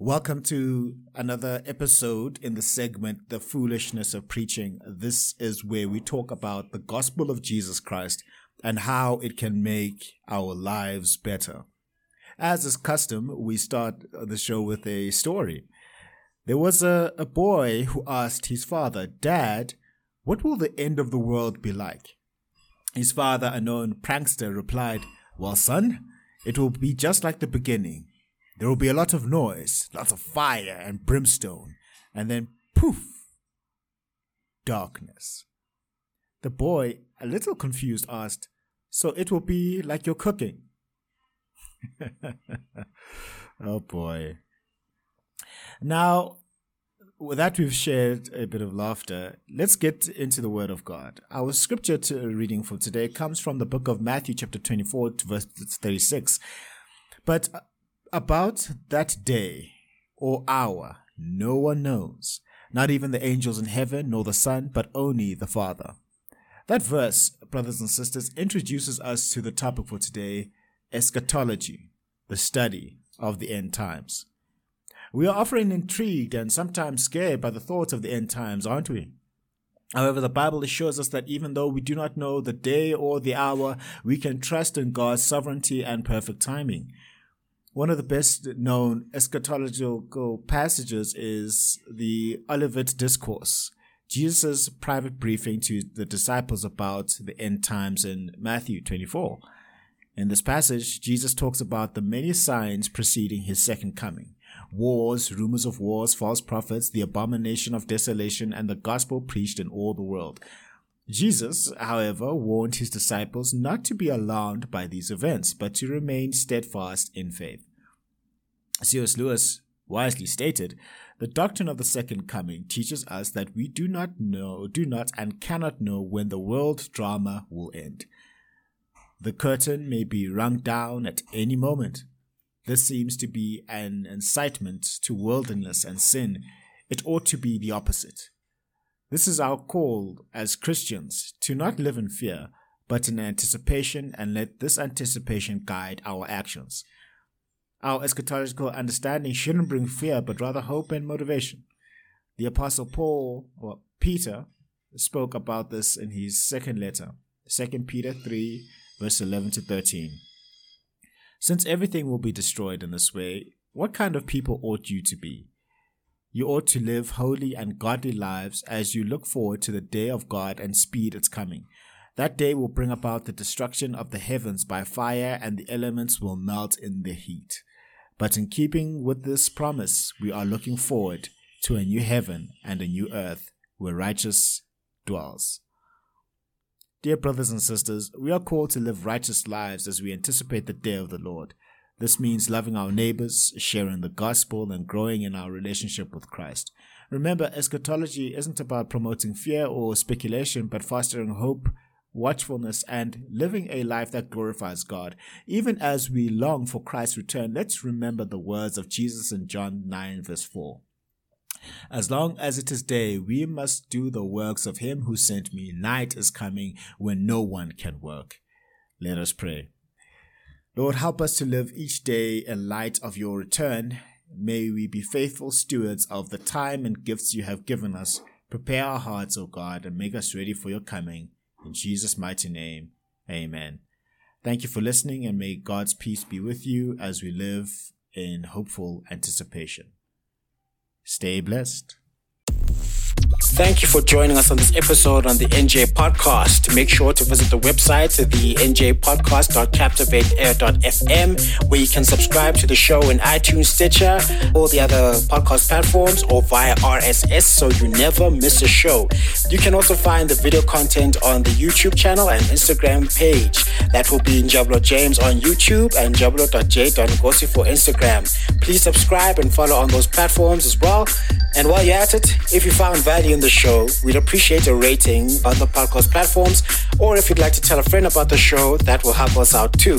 welcome to another episode in the segment The Foolishness of Preaching. This is where we talk about the gospel of Jesus Christ and how it can make our lives better. As is custom, we start the show with a story. There was a, a boy who asked his father, Dad, what will the end of the world be like? His father, a known prankster, replied, Well, son, it will be just like the beginning. There will be a lot of noise, lots of fire and brimstone, and then poof, darkness. The boy, a little confused, asked, So it will be like your cooking? oh boy. Now, with that we've shared a bit of laughter, let's get into the Word of God. Our scripture to uh, reading for today comes from the book of Matthew, chapter 24, to verse 36. But uh, about that day or hour, no one knows, not even the angels in heaven, nor the Son, but only the Father. That verse, brothers and sisters, introduces us to the topic for today eschatology, the study of the end times. We are often intrigued and sometimes scared by the thoughts of the end times, aren't we? However, the Bible assures us that even though we do not know the day or the hour, we can trust in God's sovereignty and perfect timing. One of the best known eschatological passages is the Olivet Discourse, Jesus' private briefing to the disciples about the end times in Matthew 24. In this passage, Jesus talks about the many signs preceding his second coming wars, rumors of wars, false prophets, the abomination of desolation, and the gospel preached in all the world. Jesus, however, warned his disciples not to be alarmed by these events, but to remain steadfast in faith. C.S. Lewis wisely stated, the doctrine of the second coming teaches us that we do not know, do not and cannot know when the world drama will end. The curtain may be rung down at any moment. This seems to be an incitement to worldliness and sin. It ought to be the opposite. This is our call as Christians to not live in fear, but in anticipation, and let this anticipation guide our actions. Our eschatological understanding shouldn't bring fear, but rather hope and motivation. The Apostle Paul, or Peter, spoke about this in his second letter, 2 Peter 3, verse 11 to 13. Since everything will be destroyed in this way, what kind of people ought you to be? You ought to live holy and godly lives as you look forward to the day of God and speed its coming. That day will bring about the destruction of the heavens by fire, and the elements will melt in the heat. But in keeping with this promise, we are looking forward to a new heaven and a new earth where righteous dwells. Dear brothers and sisters, we are called to live righteous lives as we anticipate the day of the Lord. This means loving our neighbors, sharing the gospel, and growing in our relationship with Christ. Remember, eschatology isn't about promoting fear or speculation, but fostering hope, watchfulness, and living a life that glorifies God. Even as we long for Christ's return, let's remember the words of Jesus in John 9, verse 4. As long as it is day, we must do the works of him who sent me. Night is coming when no one can work. Let us pray. Lord, help us to live each day in light of your return. May we be faithful stewards of the time and gifts you have given us. Prepare our hearts, O God, and make us ready for your coming. In Jesus' mighty name, amen. Thank you for listening, and may God's peace be with you as we live in hopeful anticipation. Stay blessed. Thank you for joining us on this episode on the NJ Podcast. Make sure to visit the website, the njpodcast.captivateair.fm, where you can subscribe to the show in iTunes, Stitcher, all the other podcast platforms, or via RSS so you never miss a show. You can also find the video content on the YouTube channel and Instagram page. That will be Njabulo James on YouTube and njabulo.j.ngosi for Instagram. Please subscribe and follow on those platforms as well. And while you're at it, if you found value in the show, we'd appreciate a rating on the podcast platforms. Or if you'd like to tell a friend about the show, that will help us out too.